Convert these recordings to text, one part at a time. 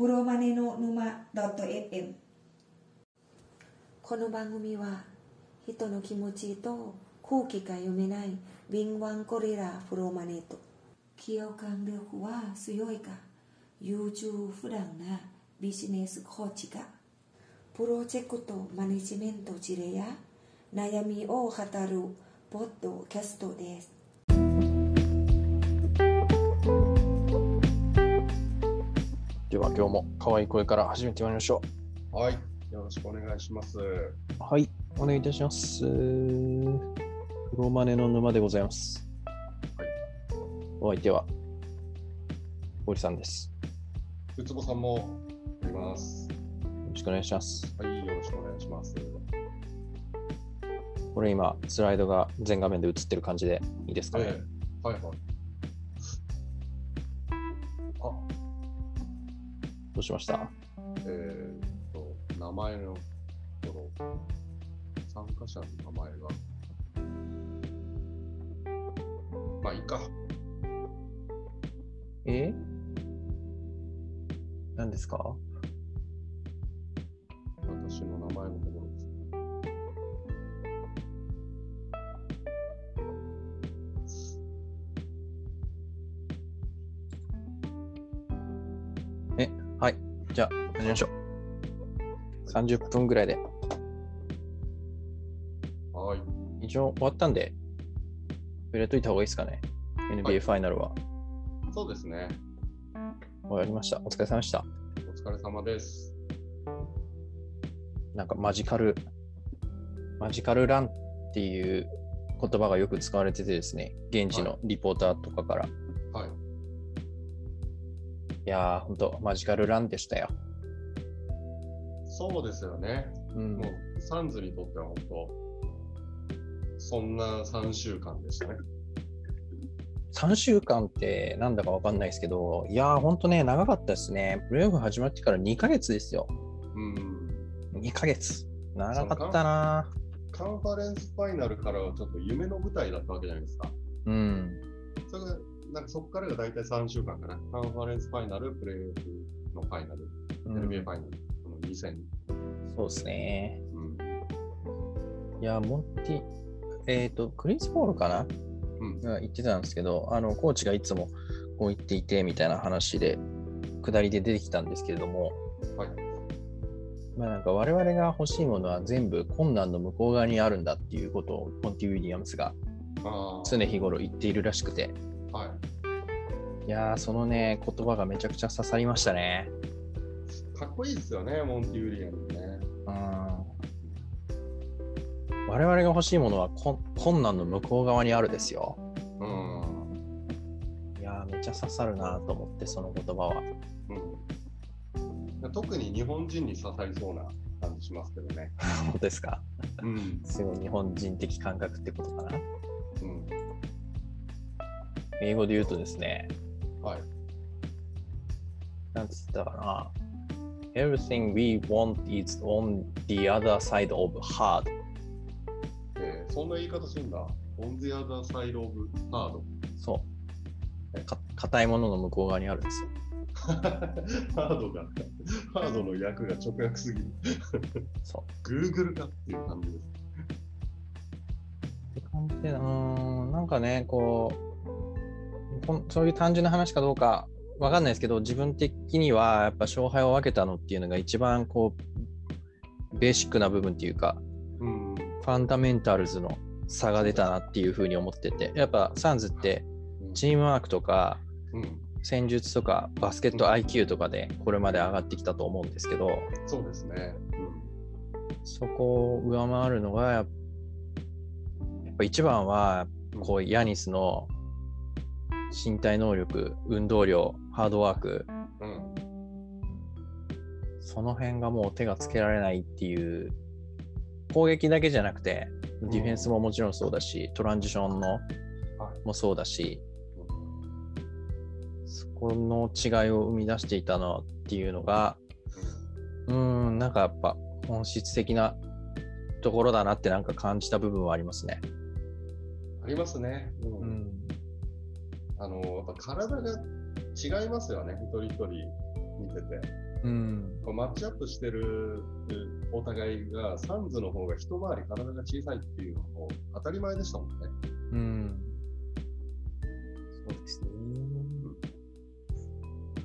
プロマネの沼 .fm この番組は人の気持ちと空気が読めない敏腕ゴリラプロマネと共感力は強いか？優柔不断なビジネスコーチがプロジェクトマネジメント事例や悩みを語るポッドキャストです。は今日も可愛い声から始めてまいりましょはい、よろしくお願いします。う。はい、お願いいたします。プロマネの沼でございます。はいお相手は、堀さんです。うつぼさんもおります。よろしくお願いします。はい、よろしくお願いします。これ今、スライドが全画面で映ってる感じでいいですかね？ええはいはい。どうしました？えー、っと、名前のところ、参加者の名前が。まあいいか。え？何ですか？私の名前のじゃあ、始めましょう。30分ぐらいで。はい。一応終わったんで、触れといた方がいいですかね。は NBA いファイナルはそうですね。終わりました。お疲れ様でした。お疲れ様です。なんかマジカル、マジカルランっていう言葉がよく使われててですね、現地のリポーターとかから。い、はい。やー、ほんと、マジカルランでしたよ。そうですよね。うんもう、サンズにとっては本当、そんな3週間でしたね。3週間ってなんだかわかんないですけど、いやー、ほんとね、長かったですね。プレーオフ始まってから2ヶ月ですよ。うん。2ヶ月。長かったなカンファレンスファイナルからはちょっと夢の舞台だったわけじゃないですか。うん。それがなんかそこからが大体3週間かな。カンファレンスファイナル、プレーオフのファイナル、うん NBA ファイナル、この2000。そうですね。うん。いや、モンティ、えっ、と、クリス・ポールかなうん。が言ってたんですけど、あの、コーチがいつもこう言っていてみたいな話で、下りで出てきたんですけれども、はい。まあなんか我々が欲しいものは全部困難の向こう側にあるんだっていうことをモンティ・ウィリアムスがあ常日頃言っているらしくて、あ。はい。いやー、そのね、言葉がめちゃくちゃ刺さりましたね。かっこいいですよね、モンティ・ウィリアムね。うん。我々が欲しいものはこ困難の向こう側にあるですよ。うん。いやー、めっちゃ刺さるなと思って、その言葉は。うん。特に日本人に刺さりそうな感じしますけどね。本当ですかうん。すごい日本人的感覚ってことかな。うん。英語で言うとですね、はい。なんつったかな。Everything we want is on the other side of hard. えーそんな言い方するんだ。On the other side of hard. そう。か硬いものの向こう側にあるんですよ。ハードが、ハードの役が直訳すぎる。そ Google かっていう感じです。う。って感じで、うーん、なんかね、こうそういう単純な話かどうかわかんないですけど、自分的にはやっぱ勝敗を分けたのっていうのが一番こう、ベーシックな部分っていうか、うん。ファンダメンタルズの差が出たなっていうふうに思ってて、やっぱサンズってチームワークとかうん。戦術とかバスケット IQ とかでこれまで上がってきたと思うんですけど、そうですね。そこを上回るのがやっぱ一番はこうヤニスの身体能力、運動量、ハードワーク、うん。うん。その辺がもう手がつけられないっていう攻撃だけじゃなくてディフェンスももちろんそうだし、トランジションのもそうだし、そこの違いを生み出していたのっていうのが、うーん、なんかやっぱ本質的なところだなってなんか感じた部分はありますね。ありますね。うんうん。あの、やっぱ体が違いますよね、一人一人。見てて。うん。こうマッチアップしてるお互いが、サンズの方が一回り体が小さいっていうのも当たり前でしたもんね。うん。そうですね。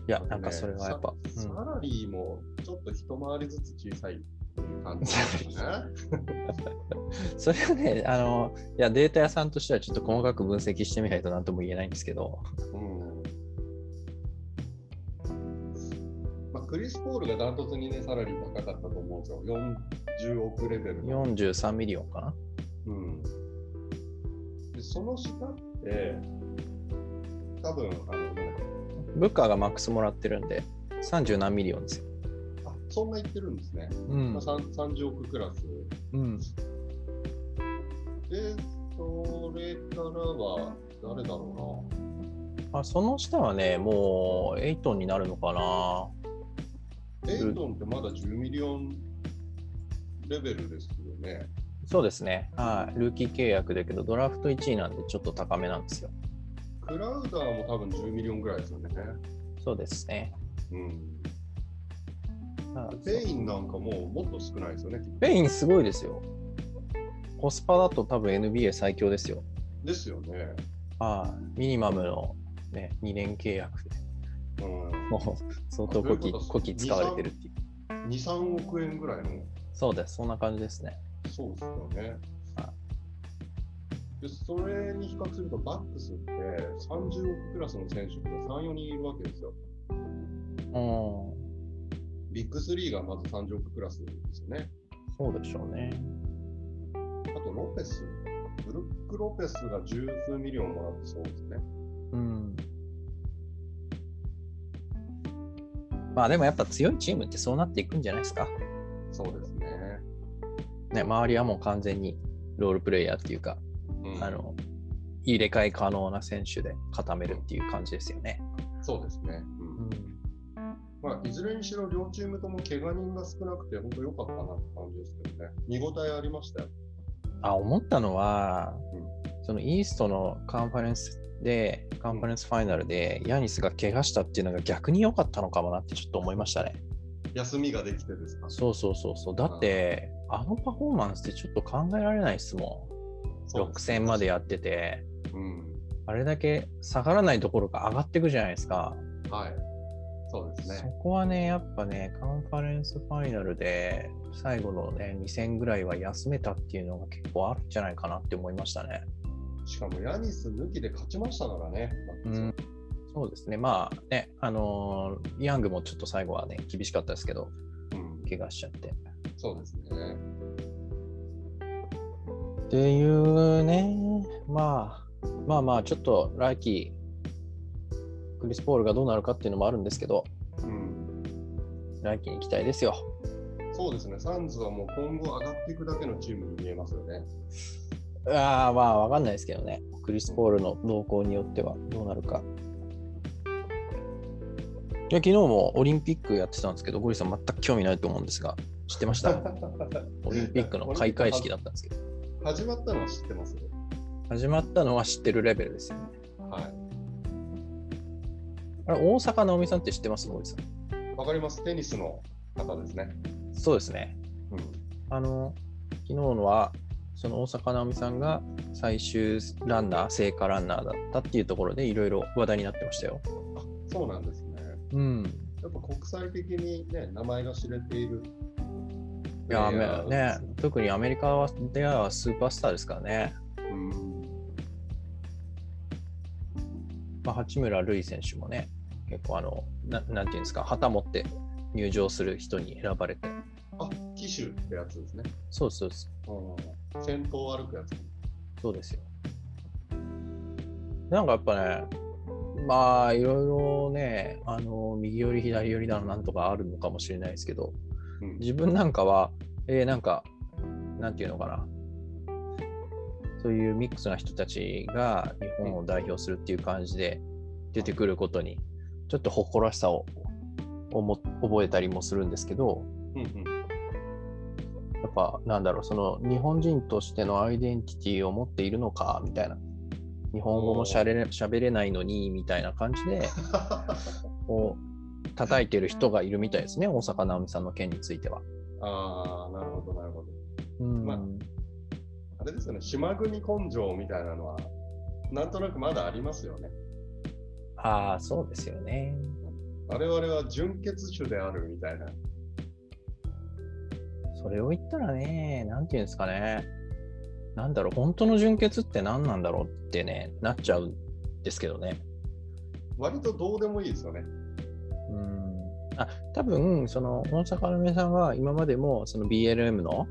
いや、なんかそれはやっぱ、さサうんラリーもちょっと一回りずつ小さいっていう感じですよね。それはね、あの、いや、データ屋さんとしてはちょっと細かく分析してみないと何とも言えないんですけど、うんまあ、クリス・ポールがダントツにね、サラリー高かったと思うんですよ。40億レベルの。43 million かな。うん、でその下って、多分あのなんだっブッカーが max もらってるんで、30何 million ですよ。そんな言ってるんですね。うんまあ、さん30億クラス。うん。で、それからは誰だろあその下はね、もうエイトンになるのかな。うな。エイトンってまだ10 million レベルですよね。そうですね。はい。ルーキー契約だけど、ドラフト1位なんでちょっと高めなんですよ。クラウダーも多分10 million ぐらいですよね。そうですね。うん。はいペインなんかもうもっと少ないですよね。ペインすごいですよ。コスパだと多分 NBA 最強ですよ。ですよね。はい。ミニマムの、ね、2年契約で、うん。もう相当こきこき使われてるっていう。2、3億円ぐらいの、そうです。そんな感じですね。そうですよねは。で、それに比較すると、バックスって30億クラスの選手が3、4人いるわけですよ。うん。ビッグ3がまず30億クラスですよね。そうでしょうね。あと、ロペス。ブルック・ロペスが十数 million もらってそうですね。うん。まあでもやっぱ強いチームってそうなっていくんじゃないですか。そうですね。ね、周りはもう完全にロールプレイヤーっていうか、うんあの、入れ替え可能な選手で固めるっていう感じですよね。そうですね。うんまあ、いずれにしろ両チームとも怪我人が少なくて、本当良かったなって感じですけどね。見応えありましたよ。あ、思ったのは、うそのイーストのカンファレンスで、カンファレンスファイナルで、ヤニスが怪我したっていうのが逆に良かったのかもなってちょっと思いましたね。休みができてですか？そうそうそうそう。だって、あのパフォーマンスってちょっと考えられないですもん。6そうです戦までやってて、うん。あれだけ下がらないところが上がっていくじゃないですか。はい。そうですそね。こはね、やっぱね、カンファレンスファイナルで最後のね、2戦ぐらいは休めたっていうのが結構あるんじゃないかなって思いましたね。しかもヤニス抜きで勝ちましたからね。うん、そうですね、まあね、あのーヤングもちょっと最後はね、厳しかったですけど、うん怪我しちゃって。そうですね。っていうね、まあ、まあまあ、ちょっと来季、クリス・ポールがどうなるかっていうのもあるんですけど、うん。来季に期待ですよ。そうですね。サンズはもう今後上がっていくだけのチームに見えますよね。ああ、まあ、わかんないですけどね。クリス・ポールの動向によってはどうなるか。いや昨日もオリンピックやってたんですけど、ゴリさん全く興味ないと思うんですが、知ってました？オリンピックの開会式だったんですけど、始まったのは知ってます？よ。始まったのは知ってるレベルですよね。はい。あれ、大坂なおみさんって知ってます？ゴリさん。わかります。テニスの方ですね。そうですね。うん。あの、昨日のは、その大坂なおみさんが最終ランナー、聖火ランナーだったっていうところでいろいろ話題になってましたよ。あ、そうなんですね。うん。やっぱ国際的にね、名前が知れている。いや、ね、特にアメリカはではスーパースターですからね。うん。まあ、八村塁選手もね、結構あのな、なんていうんですか、旗持って入場する人に選ばれて。あ、騎手ってやつですね。そうそうそうん。先頭を歩くやつ。う、そうですよ。なんかやっぱね、まあ、いろいろね、あの、右寄り、左寄りだのなんとかあるのかもしれないですけど、うん。自分なんかは、えーなんか、なんていうのかな。そういうミックスな人たちが日本を代表するっていう感じで出てくることに、ちょっと誇らしさを思覚えたりもするんですけど、うんうん。やっぱなんだろう、その日本人としてのアイデンティティを持っているのかみたいな。日本語もしゃれしゃべれないのにみたいな感じで、こう叩いてる人がいるみたいですね、大坂なおみさんの件については。ああ、なるほど、なるほど。うんまああれですよね、島国根性みたいなのは、なんとなくまだありますよね。ああ、そうですよね。我々は純血種であるみたいな。それを言ったらね、なんていうんですかね。なんだろう、本当の純潔って何なんだろうってね、なっちゃうんですけどね。割とどうでもいいですよね。うん。あ、多分、その、大阪の皆さんは今までも、その BLM の、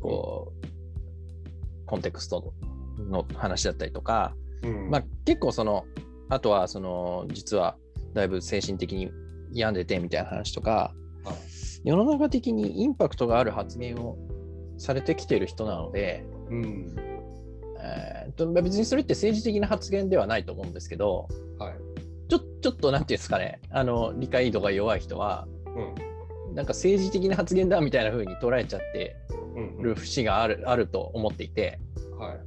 こう、コンテクストの話だったりとか、うんまあ結構その、あとはその、実はだいぶ精神的に病んでてみたいな話とか、はい世の中的にインパクトがある発言をされてきている人なので、うん。えーと別にそれって政治的な発言ではないと思うんですけど、はい。ちょちょっとなんていうんですかね、あの理解度が弱い人は、うん。なんか政治的な発言だみたいな風に捉えちゃってうん。る節があるあると思っていて、はい。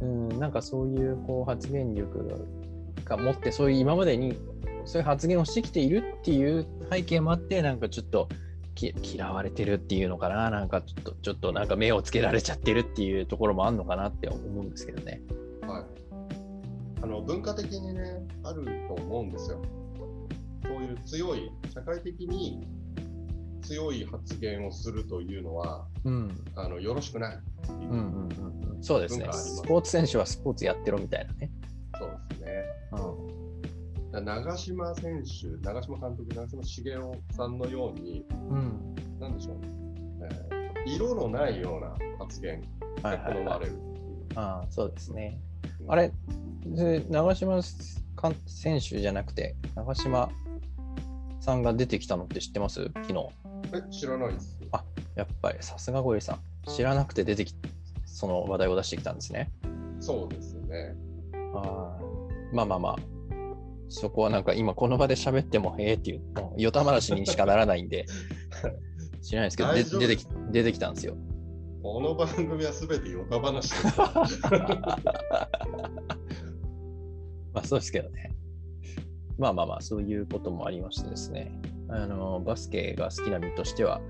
うん、なんかそういうこう発言力が持って、そういう今までにそういう発言をしてきているっていう背景もあって、なんかちょっとき嫌われてるっていうのかな、なんかちょっと、ちょっとなんか目をつけられちゃってるっていうところもあるのかなって思うんですけどね。はい。あの文化的にね、あると思うんですよ。そういう強い、社会的に強い発言をするというのは、うん。あのよろしくないいう。うんうんうんうん。そうですね。スポーツ選手はスポーツやってろみたいなね。そうですね。うん。長嶋選手、長嶋監督、長嶋茂雄さんのように、うん。なんでしょう、えー色のないような発言が好まれ。る。そうですね。うんあれ、で長嶋選手じゃなくて、長嶋さんが出てきたのって知ってます？昨日。え、知らないです。あやっぱりさすがゴリさん。知らなくて出てきその話題を出してきたんですね。そうですね。あーまあまあまあ。そこはなんか今この場で喋ってもへえっていう、もうよた話にしかならないんで、知らないですけど、で出てき出てきたんですよ。この番組はすべてヨタ話です。まあそうですけどね。まあまあまあ、そういうこともありましてですね。あの、バスケが好きな身としては、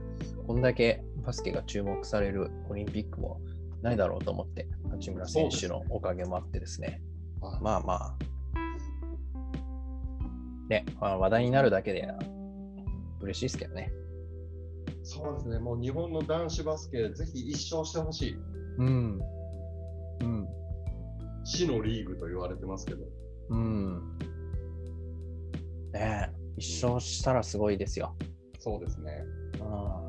こんだけバスケが注目されるオリンピックもないだろうと思って、八村選手のおかげもあってですね。はいまあまあ、ね、まあ、話題になるだけで嬉しいですけどね。そうですね。もう日本の男子バスケ、ぜひ一勝してほしい。うん。うん。死のリーグと言われてますけど。うん。ねえ、一勝したらすごいですよ。そうですね。あ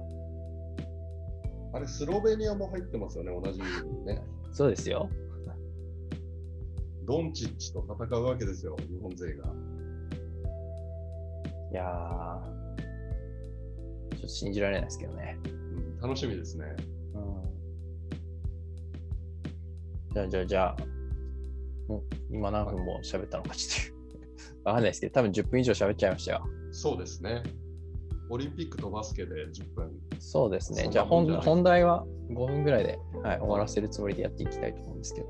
あれ、スロベニアも入ってますよね、同じね。そうですよ。ドンチッチと戦うわけですよ、日本勢が。いやー、ちょっと信じられないですけどね。うん、楽しみですね。うん。じゃあ、じゃあ、じゃあ、もう今何分も喋ったのかちょっとわかんないですけど、多分10分以上喋っちゃいましたよ。そうですね。オリンピックとバスケで10分。そうですね。じゃじゃない本題は5分ぐらいで、はい、終わらせるつもりでやっていきたいと思うんですけど。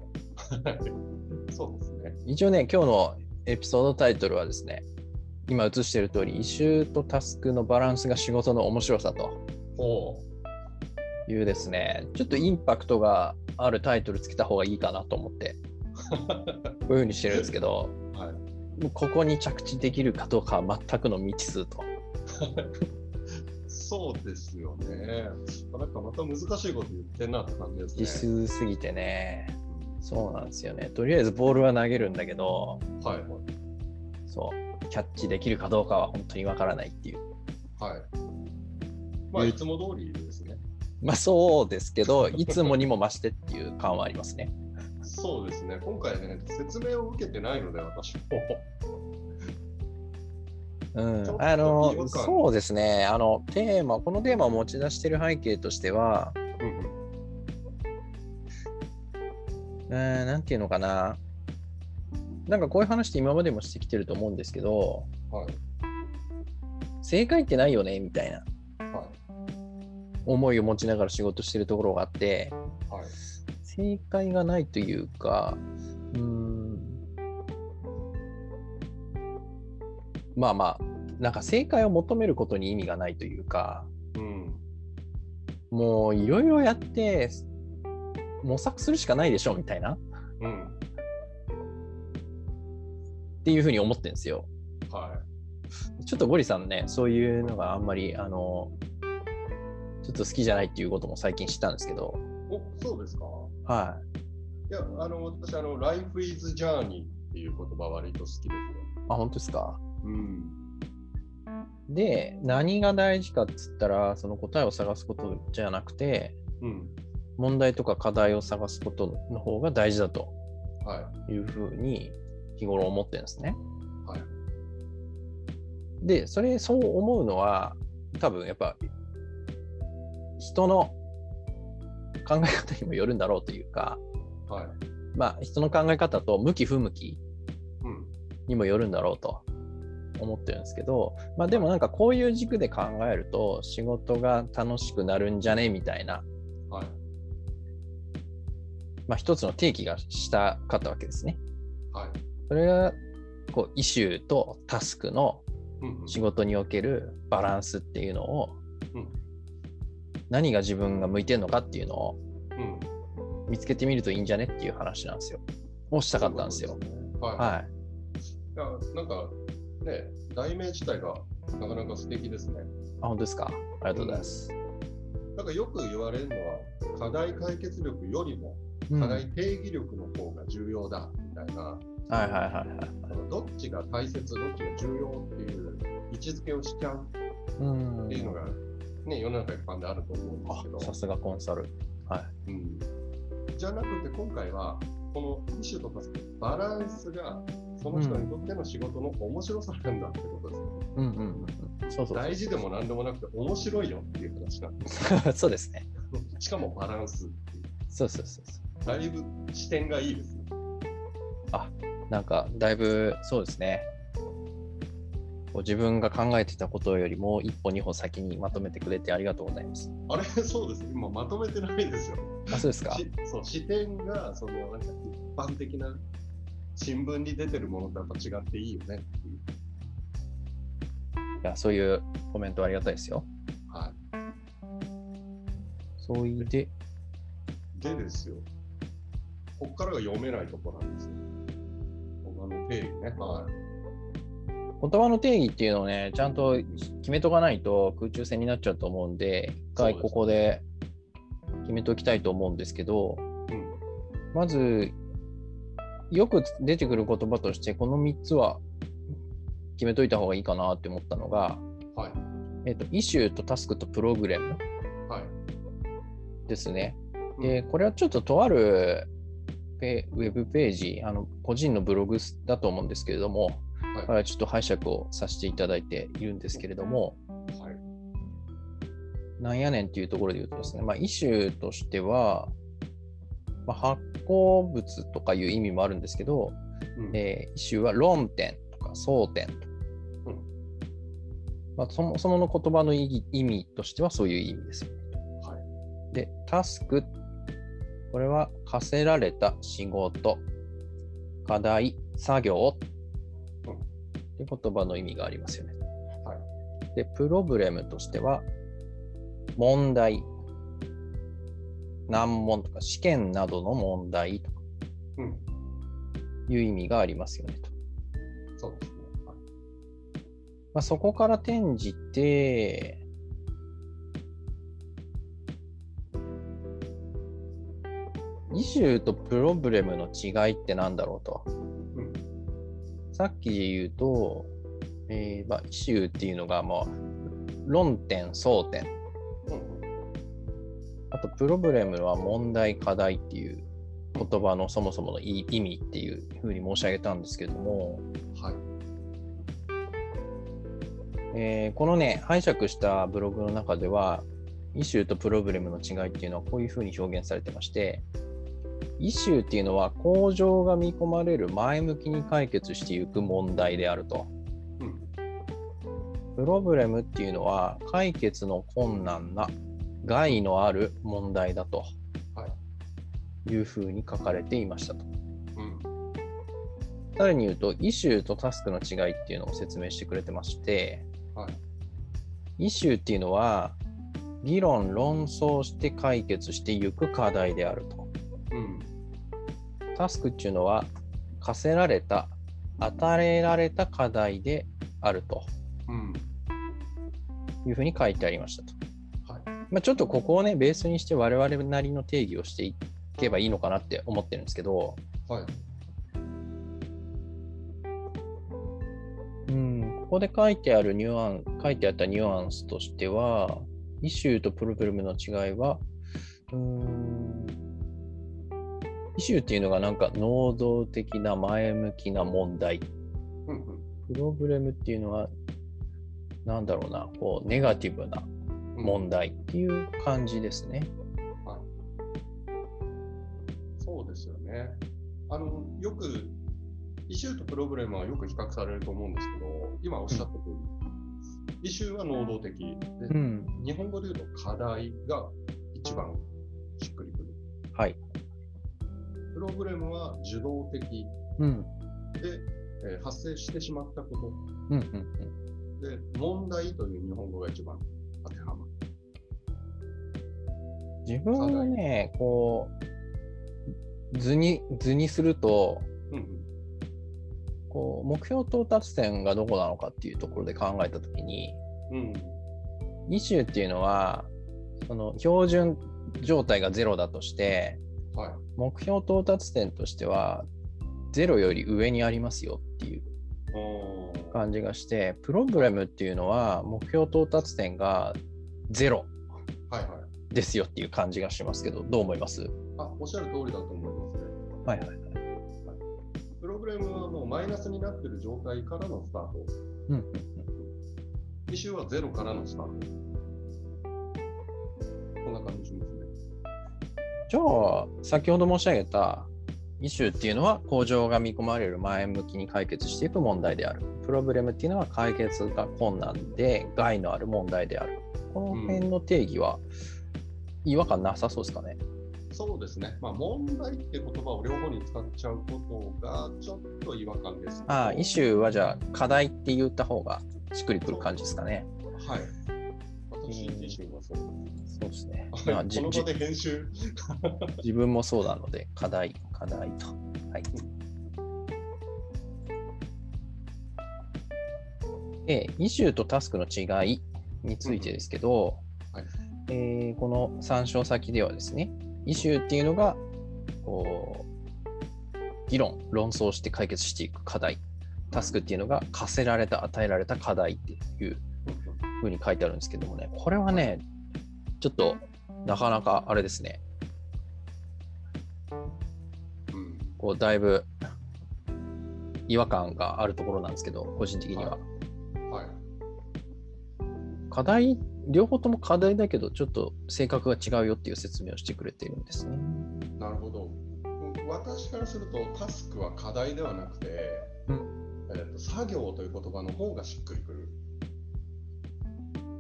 そうですね。一応ね、今日のエピソードタイトルはですね、今映している通り、イシューとタスクのバランスが仕事の面白さとおいうですね、ちょっとインパクトがあるタイトルつけた方がいいかなと思って、こういうふうにしてるんですけど、はい。もうここに着地できるかどうかは全くの未知数と。そうですよね。なんかまた難しいこと言ってんなって感じですね。未知数すぎてね、そうなんですよね。とりあえずボールは投げるんだけど、はいはい。そう、キャッチできるかどうかは本当にわからないっていう。はい。まあ、いつも通りですね。まあそうですけど、いつもにも増してっていう感はありますね。そうですね。今回ね、説明を受けてないので、私も。うんあのそうですねあのテーマこのテーマを持ち出してる背景としてはうんうんなんていうのかななんかこういう話って今までもしてきてると思うんですけどうん。はい。正解ってないよねみたいなは思いを持ちながら仕事してるところがあってい。はい。正解がないというかうーんまあまあなんか正解を求めることに意味がないというかうん。もういろいろやって模索するしかないでしょみたいなっうん。ていうふうに思ってるんですよ。はちょっとゴリさんねそういうのがあんまりあのちょっと好きじゃないっていうことも最近知ったんですけどい。お、そうですか？はいや、あの、私、あの、Life is Journey っていう言葉割と好きですよ。いあ本当ですか？うん。で何が大事かっつったらその答えを探すことじゃなくてうん。問題とか課題を探すことの方が大事だとはい。いうふうに日頃思ってるんですね。はい。でそれそう思うのは多分やっぱ人の考え方にもよるんだろうというかはい。まあ人の考え方と向き不向きうん。にもよるんだろうと思ってるんですけど、まあ、でもなんかこういう軸で考えると仕事が楽しくなるんじゃねみたいな、はい。まあ、一つの提起がしたかったわけですね。はい。それがこうイシューとタスクの仕事におけるバランスっていうのを、うん何が自分が向いてるのかっていうのをうん。見つけてみるといいんじゃねっていう話なんですよ。をしたかったんですよ。すねはい。はい。いや、なんか、ね、題名自体がなかなか素敵ですね。あ、本当ですか？ありがとうございます。なんかよく言われるのは、課題解決力よりもうん課題定義力の方が重要だみたいな、はいはいはいはい。あのどっちが大切、どっちが重要っていう位置づけをしちゃううんっていうのが、ね、世の中一般であると思うんですけどあ、さすがコンサル。はい。うん、じゃなくて今回は、このイシュとかバランスがその人にとっての仕事の面白さなんだってことです、うんうんうんうん。そうそう大事でも何でもなくて面白いよっていう話なんです。そう。ですね。しかもバランスっていう。そうそうそうそう。だいぶ視点がいいですね。なんか、だいぶそうですね。こう自分が考えてたことよりも一歩二歩先にまとめてくれてありがとうございます。あれ、そうですね。今まとめてないですよ。あ、そうですか？しそう視点がそのなんか一般的な新聞に出てるものとやっぱ違っていいよねっていう。いや、そういうコメントありがたいですよ。はそういで、い。でですよ。ここからが読めないところなんですよ。この定義ね。はい。言葉の定義っていうのをね、ちゃんと決めとかないと空中戦になっちゃうと思うんで、一回ここで決めておきたいと思うんですけど、うん。まず、よく出てくる言葉として、この3つは決めといた方がいいかなって思ったのが、はい。えっと、イシューとタスクとプログラムはい。ですね。うんで、これはちょっととあるペウェブページ、あの個人のブログだと思うんですけれども、はいちょっと拝借をさせていただいているんですけれども、はい。なんやねんっていうところで言うとですね、まあ、イシューとしては、まあ、発行物とかいう意味もあるんですけど、うんえーイシューは論点とか争点とか、うんまあ、そもそもの言葉の意味としてはそういう意味ですよね。はい。で、タスク、これは課せられた仕事、課題、作業うんっていう言葉の意味がありますよね。はい。で、プロブレムとしては、問題、難問とか試験などの問題とかうん。いう意味がありますよねと。そうですね。はい。まあ、そこから転じて、イシューとプロブレムの違いって何だろうと。うん。さっきで言うと、えーまあ、イシューっていうのが、まあ、論点、争点。うん。あと、プロブレムは問題、課題っていう言葉のそもそもの意意味っていうふうに申し上げたんですけども、はい。えーこのね、拝借したブログの中では、イシューとプロブレムの違いっていうのはこういうふうに表現されてまして、イシューっていうのは向上が見込まれる前向きに解決していく問題であると。うん。プロブレムっていうのは解決の困難な害のある問題だとはい。いうふうに書かれていましたと。うん。さらに言うと、イシューとタスクの違いっていうのを説明してくれてまして、はい。イシューっていうのは、議論、論争して解決していく課題であると。うん。タスクっていうのは、課せられた、与えられた課題であるとうん。いうふうに書いてありましたと。はい。まあ、ちょっとここをね、ベースにして我々なりの定義をしていけばいいのかなって思ってるんですけど、はい。うん、ここで書いてあるニュアン書いてあったニュアンスとしては、イシューとプロブレムの違いは、うーん、イシューっていうのがなんか能動的な前向きな問題。うん。プロブレムっていうのは、なんだろうな、こう、ネガティブなうん。問題っていう感じですね。そうですよね。あの、よく、イシューとプロブレムはよく比較されると思うんですけど、今おっしゃった通り、イシューは能動的で、うん。日本語で言うと課題が一番しっくりくる。はい。プロブレムは受動的で、うん。えー発生してしまったことうん。うん。で、問題という日本語が一番当てはまる。自分はね、こう、図に、図にすると、うんうんこう目標到達点がどこなのかっていうところで考えたときに、うんイシューっていうのは、その標準状態がゼロだとして、はい。目標到達点としては、ゼロより上にありますよっていう感じがして、プロブレムっていうのは、目標到達点がゼロはいはい。ですよっていう感じがしますけど、どう思います？あ、おっしゃる通りだと思いますね。はいはいはい。プログラムはもうマイナスになってる状態からのスタート。うんうんイシューはゼロからのスタート。こんな感じしますね。じゃあ、先ほど申し上げたイシューっていうのは向上が見込まれる前向きに解決していく問題である。プロブレムっていうのは解決が困難で害のある問題である。この辺の定義は違和感なさそうですかね。そうですね。まあ、問題って言葉を両方に使っちゃうことがちょっと違和感です。ああ、イシューはじゃあ課題って言った方がしっくりくる感じですかね。はい。私自身はそうそうですね。まあこの場で編集。自分もそうなので、課題、課題と。はい。で、イシューとタスクの違いについてですけど、はいえーこの参照先ではですね、イシューっていうのが、こう、議論、論争して解決していく課題。タスクっていうのが課せられた、与えられた課題っていうふうに書いてあるんですけどもね、これはね、ちょっとなかなかあれですね、うん。こうだいぶ違和感があるところなんですけど、個人的には。はい。課題、両方とも課題だけど、ちょっと性格が違うよっていう説明をしてくれているんですね。なるほど。私からすると、タスクは課題ではなくて、うんえっと、作業という言葉の方がしっくりくる。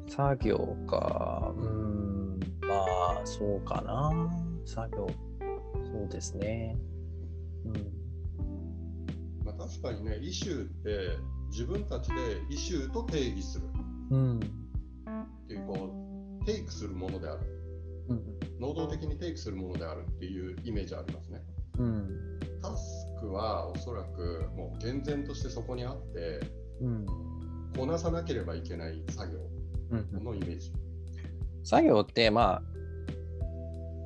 作業か、うーん、まあ、そうかな。作業、そうですね。うん、まあ、確かにね、イシューって自分たちでイシューと定義するうん、っていう、こう、テイクするものである。うん、能動的にテイクするものであるっていうイメージありますね。うん、タスクはおそらくもう厳然としてそこにあって、うん、こなさなければいけない作業うん。のイメージ。作業って、まあ、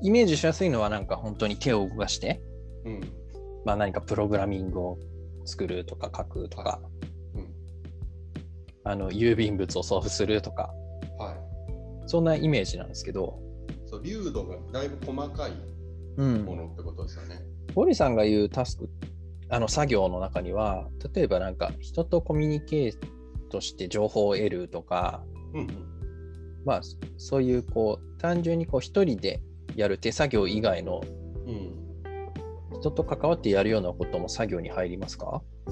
イメージしやすいのは、なんか本当に手を動かして、うん。まあ、何かプログラミングを作るとか書くとか、はうん。あの郵便物を送付するとか、はい。そんなイメージなんですけど、そう、流度がだいぶ細かいうんものってことですよね。ゴリさんが言うタスク、あの作業の中には、例えばなんか人とコミュニケートして情報を得るとか、うん、うん。まあそういうこう単純にこう一人でやる手作業以外のうん。人と関わってやるようなことも作業に入りますか？え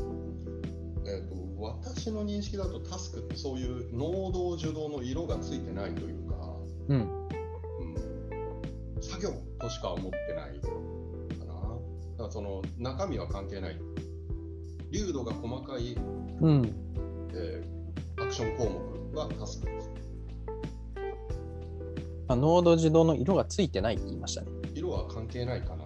っ、と、私の認識だとタスクってそういう能動受動の色がついてないというか、うん。うん、作業としか思ってないかな。だからその中身は関係ない。流度が細かい、うん。えーアクション項目がタスクです。あノード自動の色がついてないって言いましたね。色は関係ないかな。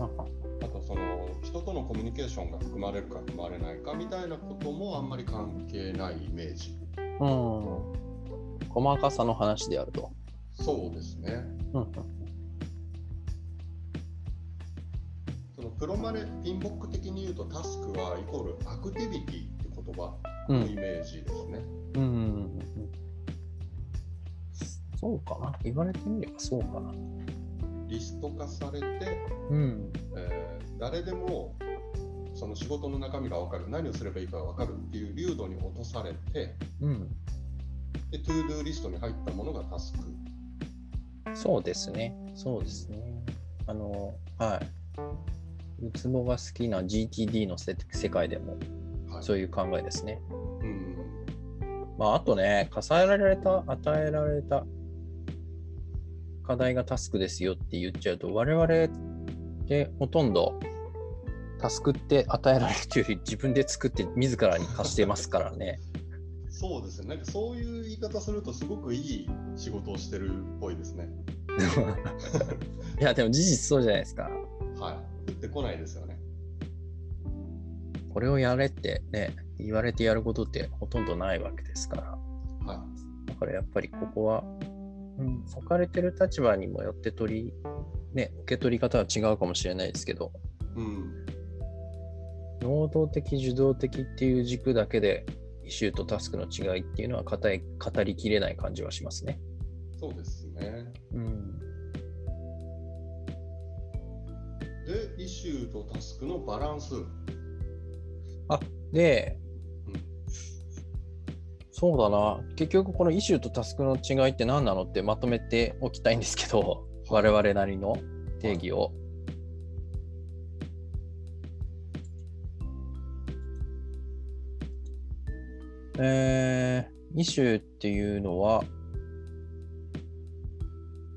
あとその人とのコミュニケーションが含まれるか含まれないかみたいなこともあんまり関係ないイメージ。うん。細かさの話であると。そうですね。うんうんそのプロマネピンボック的に言うとタスクはイコールアクティビティって言葉イメージですね。うんうんうんうんそうかな。言われてみればそうかな。リスト化されて、うん。えー誰でもその仕事の中身が分かる、何をすればいいかが分かるっていう粒度に落とされて、うん。で、 ToDo リストに入ったものがタスク。そうですね。そうですね。あの、はい。ウツボが好きな GTD のせ世界でもはい、そういう考えですね。うん。まあ、あとね、重ねられた、与えられた課題がタスクですよって言っちゃうと、我々ってほとんどタスクって与えられるというより自分で作って自らに貸してますからね。そうですね。なんかそういう言い方するとすごくいい仕事をしてるっぽいですね。いや、でも事実そうじゃないですか。はい。降ってこないですよね。これをやれってね、言われてやることってほとんどないわけですから。はだからやっぱりここは、うん、置かれてる立場にもよって取り、ね、受け取り方は違うかもしれないですけど、い。うん。能動的、受動的っていう軸だけで、イシューとタスクの違いっていうのは語り語りきれない感じはしますね。そうですね。うん。で、イシューとタスクのバランス。で、うんそうだな、結局このイシューとタスクの違いって何なのってまとめておきたいんですけど、我々なりの定義を。えー、イシューっていうのは、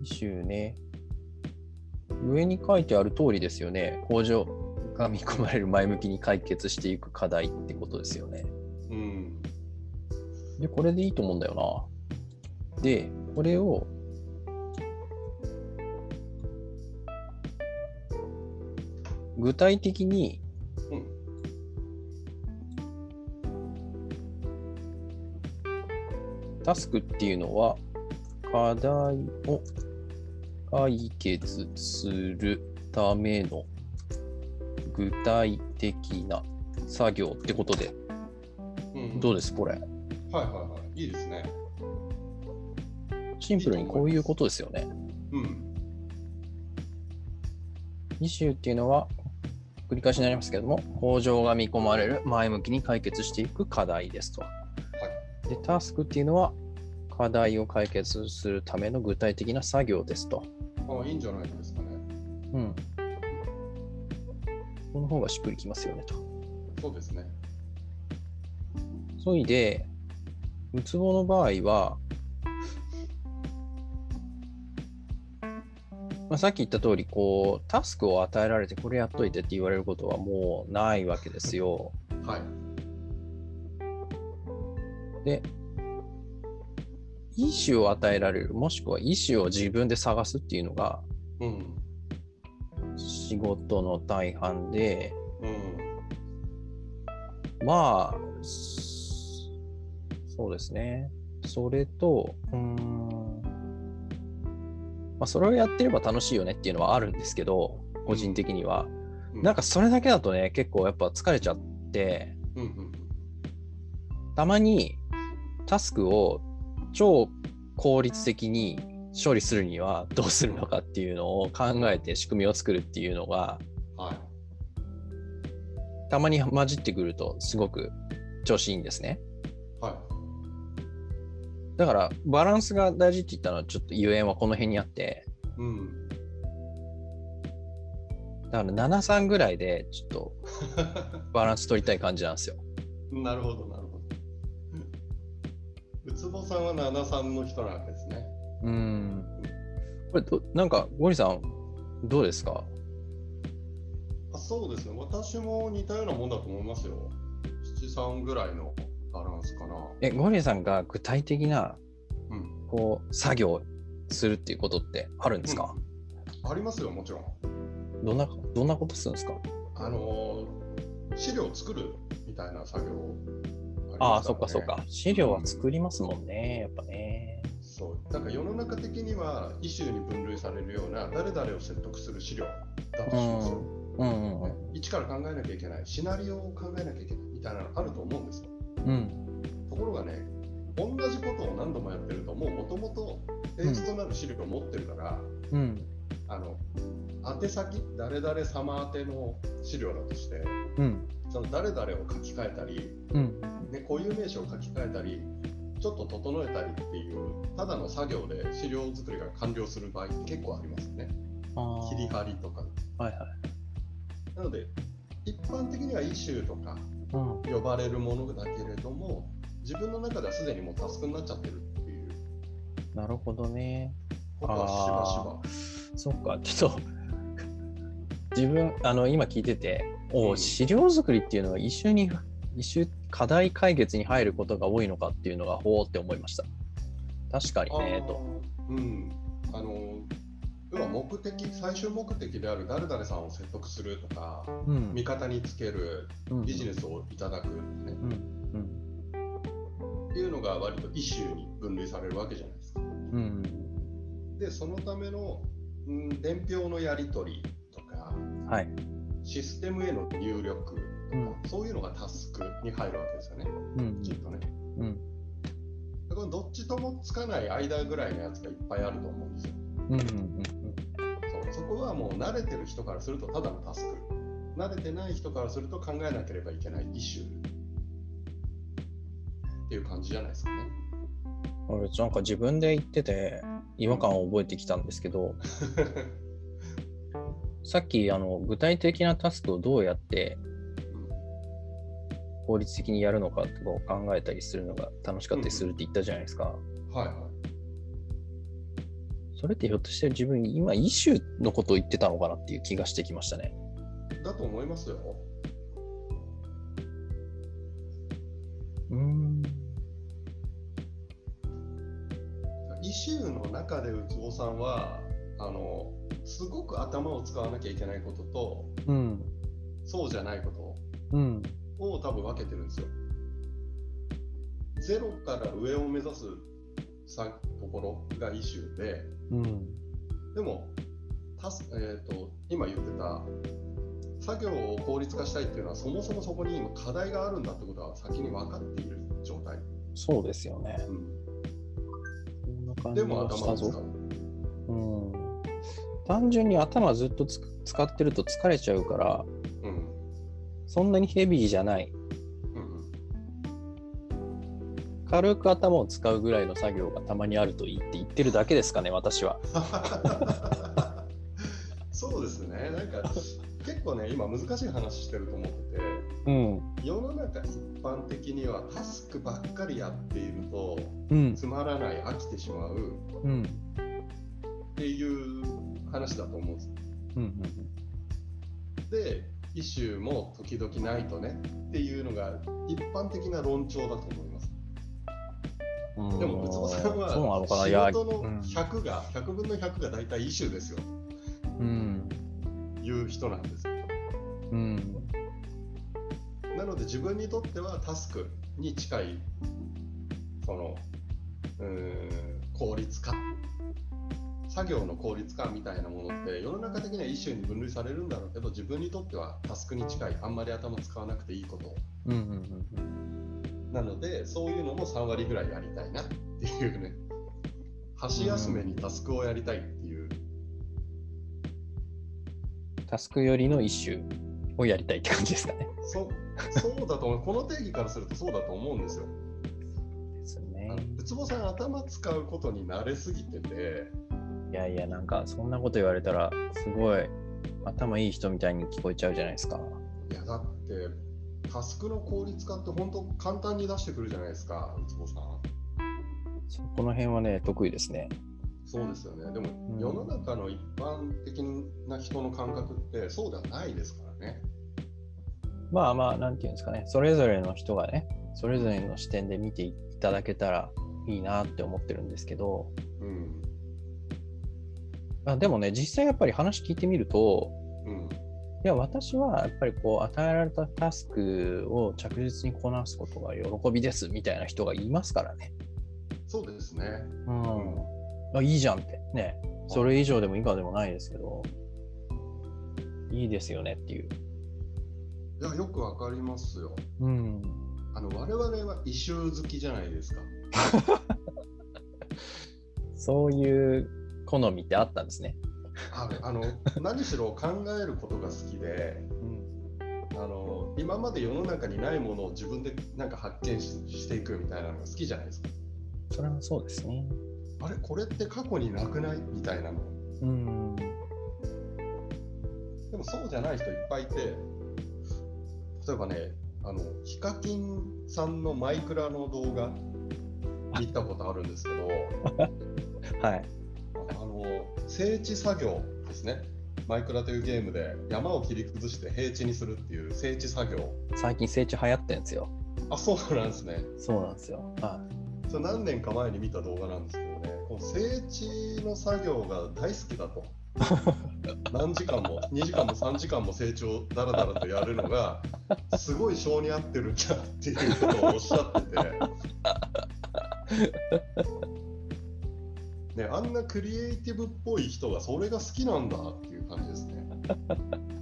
イシューね、上に書いてある通りですよね。工場が見込まれる前向きに解決していく課題ってことですよね。うん。で、これでいいと思うんだよな。で、これを、具体的に、うん。タスクっていうのは、課題を解決するための具体的な作業ってことで、うん、どうです？これ。はいはいはい。いいですね。シンプルにこういうことですよね。うん。イシューっていうのは、繰り返しになりますけども、向上が見込まれる前向きに解決していく課題ですと。で、タスクっていうのは、課題を解決するための具体的な作業ですと。あいいんじゃないですかね。うん。この方がしっくりきますよねと。そうですね。そいで、ウツボの場合は、まあ、さっき言った通り、こう、タスクを与えられて、これやっといてって言われることはもうないわけですよ。はい。で、意思を与えられる、もしくは意思を自分で探すっていうのがうん。仕事の大半で、うん。まあ、そそうですね。それと、うーん、まあ、それをやってれば楽しいよねっていうのはあるんですけど、個人的には。なんかそれだけだとね、結構やっぱ疲れちゃって、うんうんたまにタスクを超効率的に処理するにはどうするのかっていうのを考えて仕組みを作るっていうのがはい。たまに混じってくるとすごく調子いいんですね。はい。だからバランスが大事って言ったのはちょっとゆえんはこの辺にあって、うん。だから7、3ぐらいでちょっとバランス取りたい感じなんですよ。なるほど、なるほど。ウツボさんは73の人なんですね。うん。これど、なんかゴリさんどうですか？あそうですね、私も似たようなもんだと思いますよ。7、3ぐらいのバランスかな。え、ゴリさんが具体的なうん、こう作業するっていうことってあるんですか、ありますよ、もちろん。どんなどんなことするんですか？あのー資料を作るみたいな作業りあねそっかそっか。資料は作りますもんね、やっぱね。そう。なんか世の中的には、イシューに分類されるような、誰々を説得する資料だとしますよ。うんうんうん。一から考えなきゃいけない、シナリオを考えなきゃいけないみたいなのあると思うんですよ。うん。ところがね、同じことを何度もやってると、もう元々ページとなる資料を持ってるから、うん。あの宛先、誰々様宛ての資料だとして、うん。その誰々を書き換えたり、うん。ね、固有名詞を書き換えたり、ちょっと整えたりっていう、ただの作業で資料作りが完了する場合って結構ありますね。あ切り張りとか。あ。はいはい。なので、一般的にはイシューとかうん。呼ばれるものだけれども、自分の中ではすでにもうタスクになっちゃってるっていうなるほどね。ことはしばしば。そっか、ちょっと 自分、あの、今聞いてて、おうんお、資料作りっていうのは一緒に、一緒課題解決に入ることが多いのかっていうのが、ほーって思いました。確かにね、と。うん。あの、要は目的、最終目的である誰々さんを説得するとか、うん味方につける、うんビジネスをいただく、ねうん。うん。っていうのが割とイシューに分類されるわけじゃないですか。うん。で、そのための、うん、伝票のやり取りとか、はい。システムへの入力とか、うんそういうのがタスクに入るわけですよね、うんきっとね。どっちともつかない間ぐらいのやつがいっぱいあると思うんですよ。うん。うん。そうそこはもう慣れてる人からするとただのタスク。慣れてない人からすると考えなければいけないイシューっていう感じじゃないですかね。俺、なんか自分で言ってて、違和感を覚えてきたんですけど、さっき、あの、具体的なタスクをどうやって効率的にやるのかとかを考えたりするのが楽しかったりするって言ったじゃないですか。はいはい。それってひょっとして自分今イシューのことを言ってたのかなっていう気がしてきましたね。だと思いますよ。うん。イシューの中でウツボさんはあのすごく頭を使わなきゃいけないこととうん。そうじゃないこうん。とを多分分けてるんですよ。ゼロから上を目指すさところがイシューで、うん。でも、たすえー、と今言ってた作業を効率化したいっていうのはそもそもそこに今課題があるんだってことは先に分かっている状態。そうですよね。うんでも頭を使ぞ。う。うん。単純に頭ずっとつ使ってると疲れちゃうから、うんそんなにヘビーじゃない。軽く頭を使うぐらいの作業がたまにあるといいって言ってるだけですかね、私は。そうですね、なんか結構ね、今難しい話してると思ってて、うん。世の中一般的にはタスクばっかりやっているとうん。つまらない、飽きてしまううん。っていう話だと思うんです。うん。で、イシューも時々ないとねっていうのが一般的な論調だと思います。うん。でも、ウツボさんは仕事のうん100が、100分の100が大体イシューですよ、うん。いう人なんですよ。うん。なので自分にとってはタスクに近いそのうーん効率化作業の効率化みたいなものって世の中的には一種に分類されるんだろうけど自分にとってはタスクに近いあんまり頭使わなくていいことうん。うん。なのでそういうのも3割ぐらいやりたいなっていうね箸休めにタスクをやりたいっていう、タスクよりの一種をやりたいって感じですかね。そそうだと思うこの定義からするとそうだと思うんですよ。ですねウツボさん頭使うことに慣れすぎてていやいや、なんかそんなこと言われたら、すごい頭いい人みたいに聞こえちゃうじゃないですか。いやだってタスクの効率化って本当簡単に出してくるじゃないですか、ウツボさん。そこの辺はね、得意ですね。そうですよね。でもうん世の中の一般的な人の感覚ってそうではないですからね。まあまあ、なんていうんですかね、それぞれの人がね、それぞれの視点で見ていただけたらいいなって思ってるんですけど、うん。あでもね、実際やっぱり話聞いてみると、うん。いや、私はやっぱりこう、与えられたタスクを着実にこなすことが喜びですみたいな人がいますからね。そうですね。うん。あいいじゃんって。ね。それ以上でも以下でもないですけど、いいですよねっていう。いや、よくわかりますよ。うん。あの、我々は異臭好きじゃないですか。そういう好みってあったんですね。あるあの何しろ考えることが好きでうん。あの今まで世の中にないものを自分でなんか発見ししていくみたいなのが好きじゃないですかそれはそうですね。あれ？これって過去になくない？みたいなのうん。でもそうじゃない人いっぱいいて例えばねあのヒカキンさんのマイクラの動画 見たことあるんですけどはい。あの整地作業ですね。マイクラというゲームで山を切り崩して平地にするっていう整地作業。最近成長流行ってんですよ。あそうなんですね。そうなんですよ。はそれ何年か前に見た動画なんですけどね。この整地の作業が大好きだと。何時間も2時間も3時間も成長だらだらとやるのがすごい性に合ってるんだっていうことをおっしゃっててねあんなクリエイティブっぽい人がそれが好きなんだっていう感じですね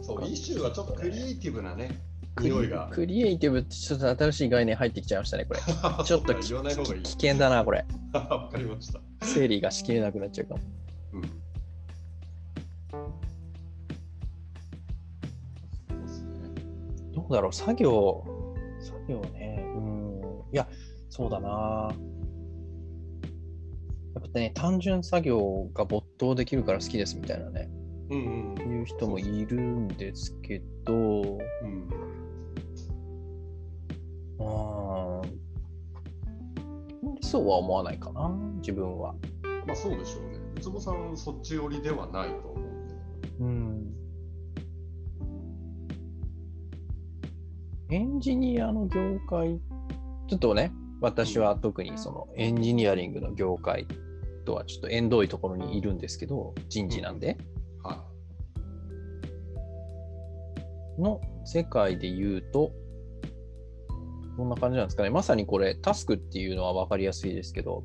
い。そうかイシューはちょっとクリエイティブなね匂いがクリエイティブってちょっと新しい概念入ってきちゃいましたね、これ。ちょっとき言わない方がいい危険だな、これ。わかりました整理がしきれなくなっちゃうかも。うんそうですねどうだろう、作業、作業ね。うん。いや、そうだな。やっぱね、単純作業が没頭できるから好きですみたいなね、うんうんいう人もいるんですけど、うんあーそうは思わないかな、自分は。まあそうでしょうね。ウツボさんそっち寄りではないと思うんで。うん。エンジニアの業界、ちょっとね、私は特にそのエンジニアリングの業界とはちょっと縁遠いところにいるんですけど、人事なんで、はの世界で言うと、こんな感じなんですかね。まさにこれ、タスクっていうのは分かりやすいですけど、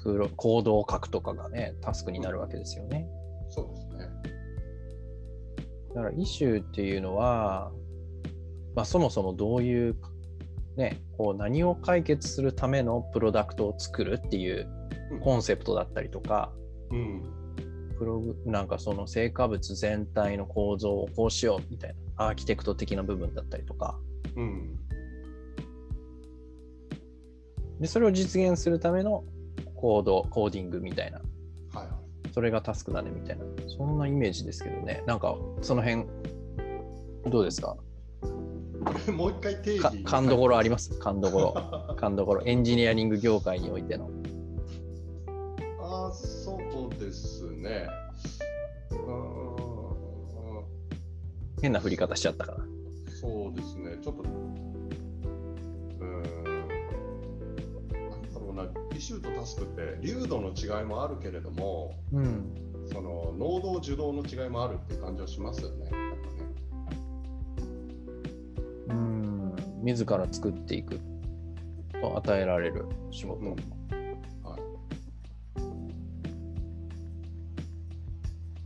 プロコードを書くとかがね、タスクになるわけですよね。い。そうですね。だから、イシューっていうのは、まあ、そもそもどういう、ね、こう何を解決するためのプロダクトを作るっていううんコンセプトだったりとか、うん。プログなんかその成果物全体の構造をこうしようみたいなアーキテクト的な部分だったりとか、うん。でそれを実現するためのコード、コーディングみたいな、はいはそれがタスクだねみたいな、そんなイメージですけどね、なんかその辺、どうですか？い。もう一回定か義。勘どころあります？勘どころ。勘どころ。エンジニアリング業界においての。ああ、そうですね。変な振り方しちゃったかな。そうですね。ちょっと。うーん。なんだろうな。イシューとタスクって、流度の違いもあるけれども、うん。その能動受動の違いもあるっていう感じはしますよね。うん。自ら作っていくと与えられる仕事。うんはい。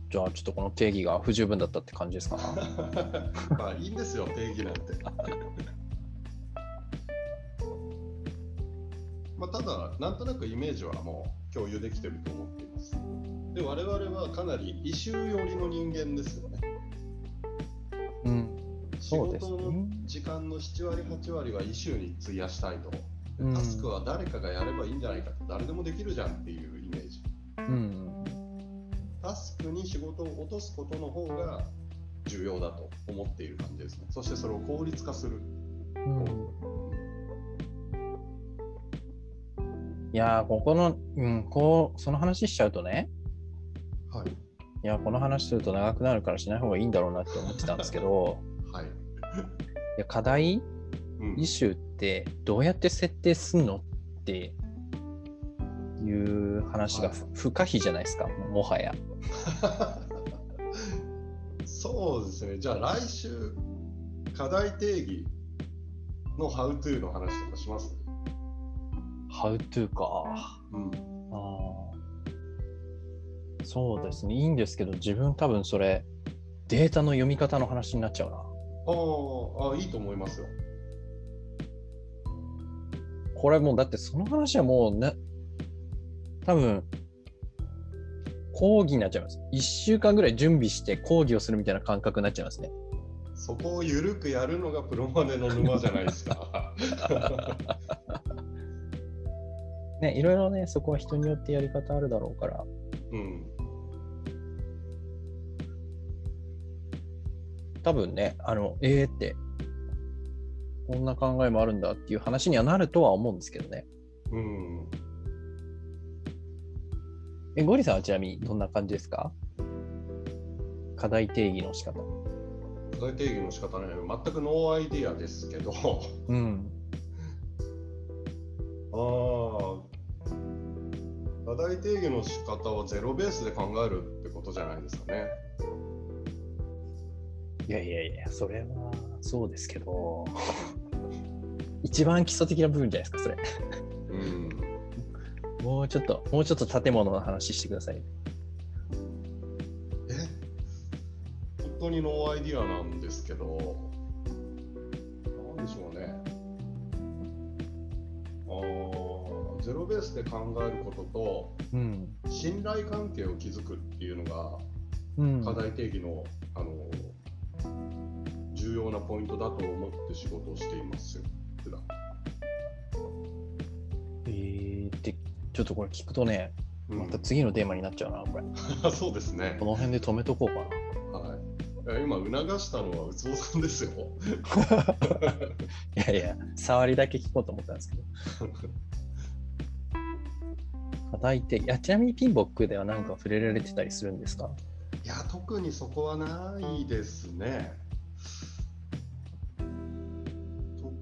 じゃあちょっとこの定義が不十分だったって感じですか？まあいいんですよ、定義なんて。まあ、ただ、なんとなくイメージはもう共有できてると思っています。で、我々はかなり異臭寄りの人間ですよね。うん。仕事のね時間の7割、8割は異臭に費やしたいと。うんタスクは誰かがやればいいんじゃないかって、誰でもできるじゃんっていうイメージ。うん。タスクに仕事を落とすことの方が重要だと思っている感じですね。そしてそれを効率化する。うんいやー、ここの、うん、こう、その話しちゃうとね、はい。いや、この話すると長くなるからしない方がいいんだろうなって思ってたんですけど、はい。いや課題？うんイシューってどうやって設定すんの？っていう話がふ不可避じゃないですか、もはや。そうですね。じゃあ来週、課題定義の How to の話とかします？How to か。うん。あーそうですね、いいんですけど、自分多分それ、データの読み方の話になっちゃうな。ああ、いいと思いますよ。これもうだってその話はもうね、多分講義になっちゃいます。1週間ぐらい準備して講義をするみたいな感覚になっちゃいますね。そこを緩くやるのがプロマネの沼じゃないですか。ね、いろいろね、そこは人によってやり方あるだろうから。うん。多分ね、あの、ええって、こんな考えもあるんだっていう話にはなるとは思うんですけどね。うん。え、ゴリさんはちなみにどんな感じですか？課題定義の仕方。課題定義の仕方ね、全くノーアイディアですけど、うん。ああ、課題定義の仕方はゼロベースで考えるってことじゃないですかね。いやいやいや、それはそうですけど、一番基礎的な部分じゃないですか、それ。うん。もうちょっと、もうちょっと建物の話してください。え？本当にノーアイディアなんですけど、なんでしょうね。あーゼロベースで考えることと、うん。信頼関係を築くっていうのが、うん、課題定義の、あの重要なポイントだと思って仕事をしていますよ、普段。えー、って、ちょっとこれ聞くとね、うんまた次のテーマになっちゃうな、これ。そうですねこ。の辺で止めとこうかな。はい。え今促したのはウツボさんですよ。いやいや、触りだけ聞こうと思ったんですけど。課題って、いやちなみにピンボックでは何か触れられてたりするんですか？いや、特にそこはないですね。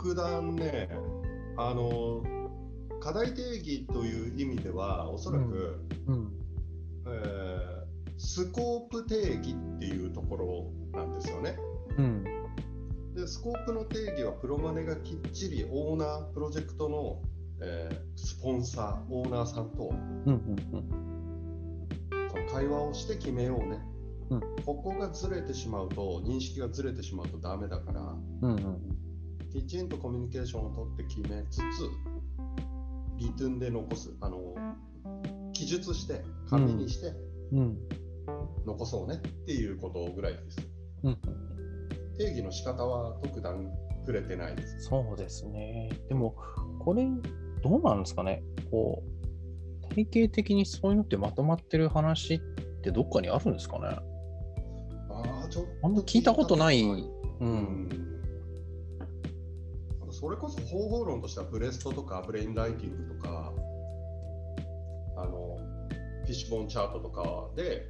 特段ね、あの、課題定義という意味では、おそらく、うん。えースコープ定義っていうところなんですよね。うん。で、スコープの定義はプロマネがきっちりオーナー、プロジェクトの、えースポンサー、オーナーさんと会話をして決めようね。うんここがずれてしまうと、認識がずれてしまうとダメだから、うん。うん。きちんとコミュニケーションを取って決めつつ、リトゥンで残す、あの記述して、紙にしてうん。残そうねっていうことぐらいです。うん。定義の仕方は特段触れてないです。そうですね。でも、これ、どうなんですかね？こう、体系的にそういうのってまとまってる話ってどっかにあるんですかね？ああ、ちょっとあんま聞いたことない。う。うんん。それこそ方法論としてはブレストとかブレインライティングとか、あの、フィッシュボーンチャートとかで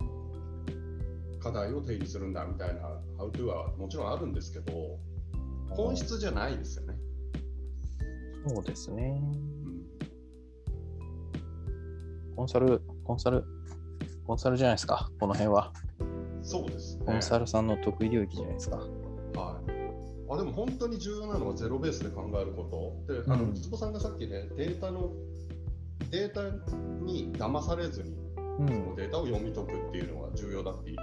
課題を定義するんだみたいな How to はもちろんあるんですけど、本質じゃないですよね。そうですね。うん、コンサル、コンサル、コンサルじゃないですか。この辺は。そうですね。コンサルさんの得意領域じゃないですか。はい。あでも本当に重要なのはゼロベースで考えること。で、あの、うんつぼさんがさっきね、データの、データに騙されずに、うそのデータを読み解くっていうのが重要だっていう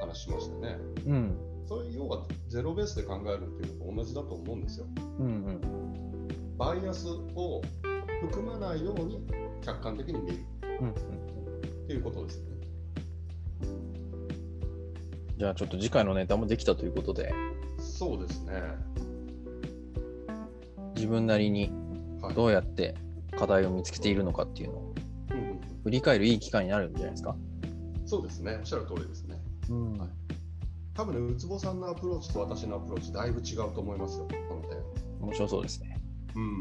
話しましたね。うん。それ要はゼロベースで考えるっていうのと同じだと思うんですよ。うんうん。バイアスを含まないように客観的に見るうんうん。っていうことですね。じゃあちょっと次回のネタもできたということで、そうですね。自分なりにはい。どうやって課題を見つけているのかっていうのを振り返るいい機会になるんじゃないですか？そうですね。おっしゃる通りですね。うんはい多分ね、ウツボさんのアプローチと私のアプローチ、だいぶ違うと思いますよ、この点。面白そうですね。うん。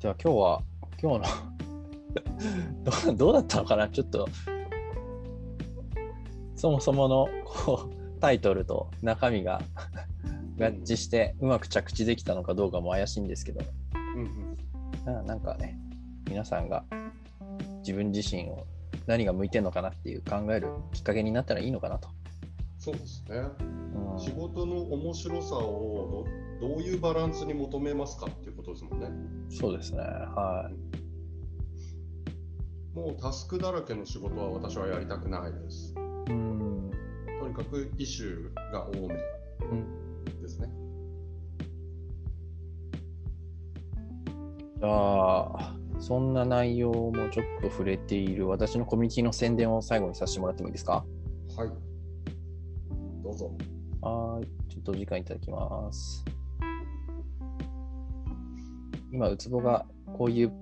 じゃあ今日は、今日の どうどうだったのかな？ちょっと、そもそものこうタイトルと中身が合致してうまく着地できたのかどうかも怪しいんですけど、うんうんななんかね、皆さんが自分自身を何が向いてるのかなっていう考えるきっかけになったらいいのかなと。そうですね。うん仕事の面白さをどどういうバランスに求めますかっていうことですもんね。そうですね。はもうタスクだらけの仕事は私はやりたくないです。い。うん。とにかくイシューが多めうんですね。じゃあ、そんな内容もちょっと触れている私のコミュニティの宣伝を最後にさせてもらってもいいですか？はい。どうぞ。はい。ちょっとお時間いただきます。今、ウツボがこういう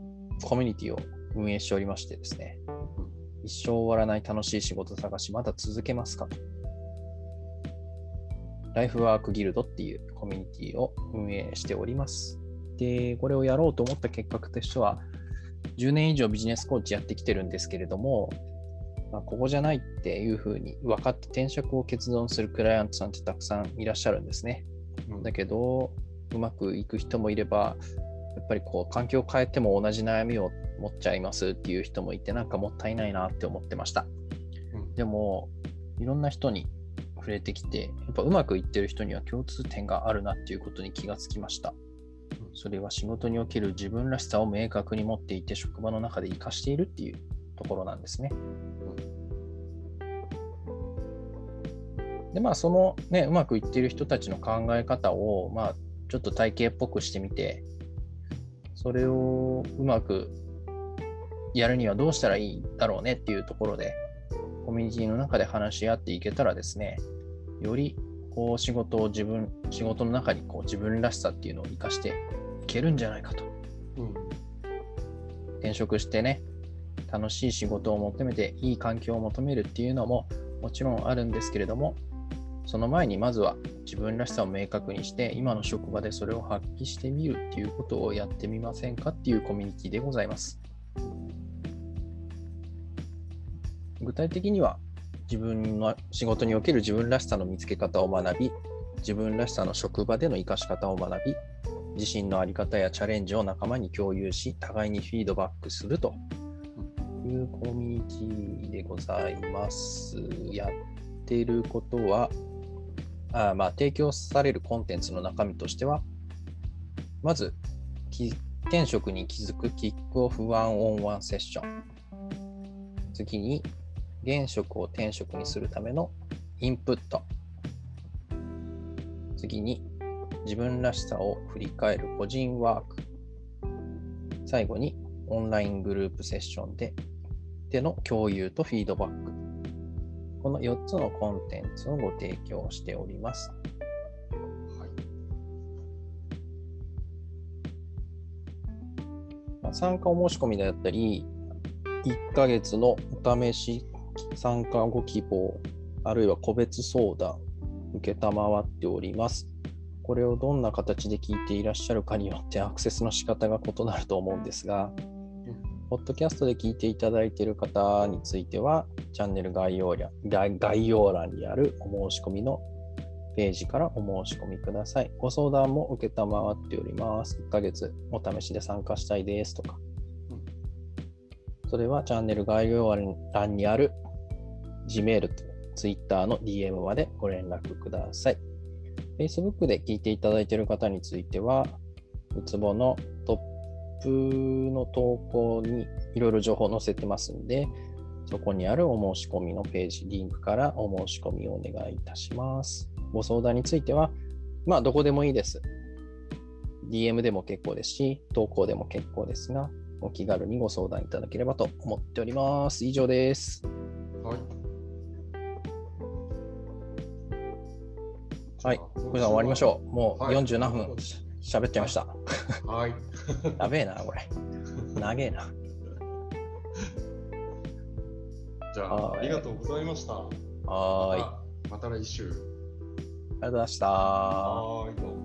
コミュニティを運営しておりましてですね、一生終わらない楽しい仕事探し、まだ続けますか？と。ライフワークギルドっていうコミュニティを運営しております。で、これをやろうと思った結果としては、10年以上ビジネスコーチやってきてるんですけれども、まあ、ここじゃないっていうふうに分かって転職を決断するクライアントさんってたくさんいらっしゃるんですね。うんだけど、うまくいく人もいれば、やっぱりこう環境を変えても同じ悩みを持っちゃいますっていう人もいて、なんかもったいないなって思ってました。うんでも、いろんな人に触れてきて、やっぱうまくいってる人には共通点があるなっていうことに気がつきました。それは仕事における自分らしさを明確に持っていて、職場の中で活かしているっていうところなんですね。で、まあ、そのね、うまくいっている人たちの考え方を、まあ、ちょっと体系っぽくしてみて、それをうまくやるにはどうしたらいいだろうねっていうところで、コミュニティの中で話し合っていけたらですね、よりこう仕事を自分、仕事の中にこう自分らしさっていうのを生かしていけるんじゃないかと。うん転職してね、楽しい仕事を求めて、いい環境を求めるっていうのももちろんあるんですけれども、その前にまずは自分らしさを明確にして、今の職場でそれを発揮してみるっていうことをやってみませんかっていうコミュニティでございます。具体的には、自分の仕事における自分らしさの見つけ方を学び、自分らしさの職場での生かし方を学び、自身の在り方やチャレンジを仲間に共有し、互いにフィードバックするというコミュニティでございます。やっていることは、あまあ、提供されるコンテンツの中身としては、まず、転職に気づくキックオフワンオンワンセッション。次に、現職を転職にするためのインプット。次に、自分らしさを振り返る個人ワーク。最後に、オンライングループセッションででの共有とフィードバック。この4つのコンテンツをご提供しております。はいまあ参加お申し込みであったり、1ヶ月のお試し参加ご希望、あるいは個別相談、受けたまわっております。これをどんな形で聞いていらっしゃるかによってアクセスの仕方が異なると思うんですが、ポッドキャストで聞いていただいている方については、チャンネル概要欄概概要欄にあるお申し込みのページからお申し込みください。ご相談も受けたまわっております。1ヶ月お試しで参加したいですとか。それはチャンネル概要欄にある Gmail と Twitter の DM までご連絡ください。Facebook で聞いていただいている方については、うつぼのトップの投稿にいろいろ情報載せてますんで、そこにあるお申し込みのページ、リンクからお申し込みをお願いいたします。ご相談については、まあ、どこでもいいです。DM でも結構ですし、投稿でも結構ですが、お気軽にご相談いただければと思っております。以上です。はい。はい、これで終わりましょう。もうはい47分喋っちゃいました。う。はい。やべえな、これ。長えな。じゃあ、はいありがとうございました。はーい。ありがとうまた来週。ございました。はーい。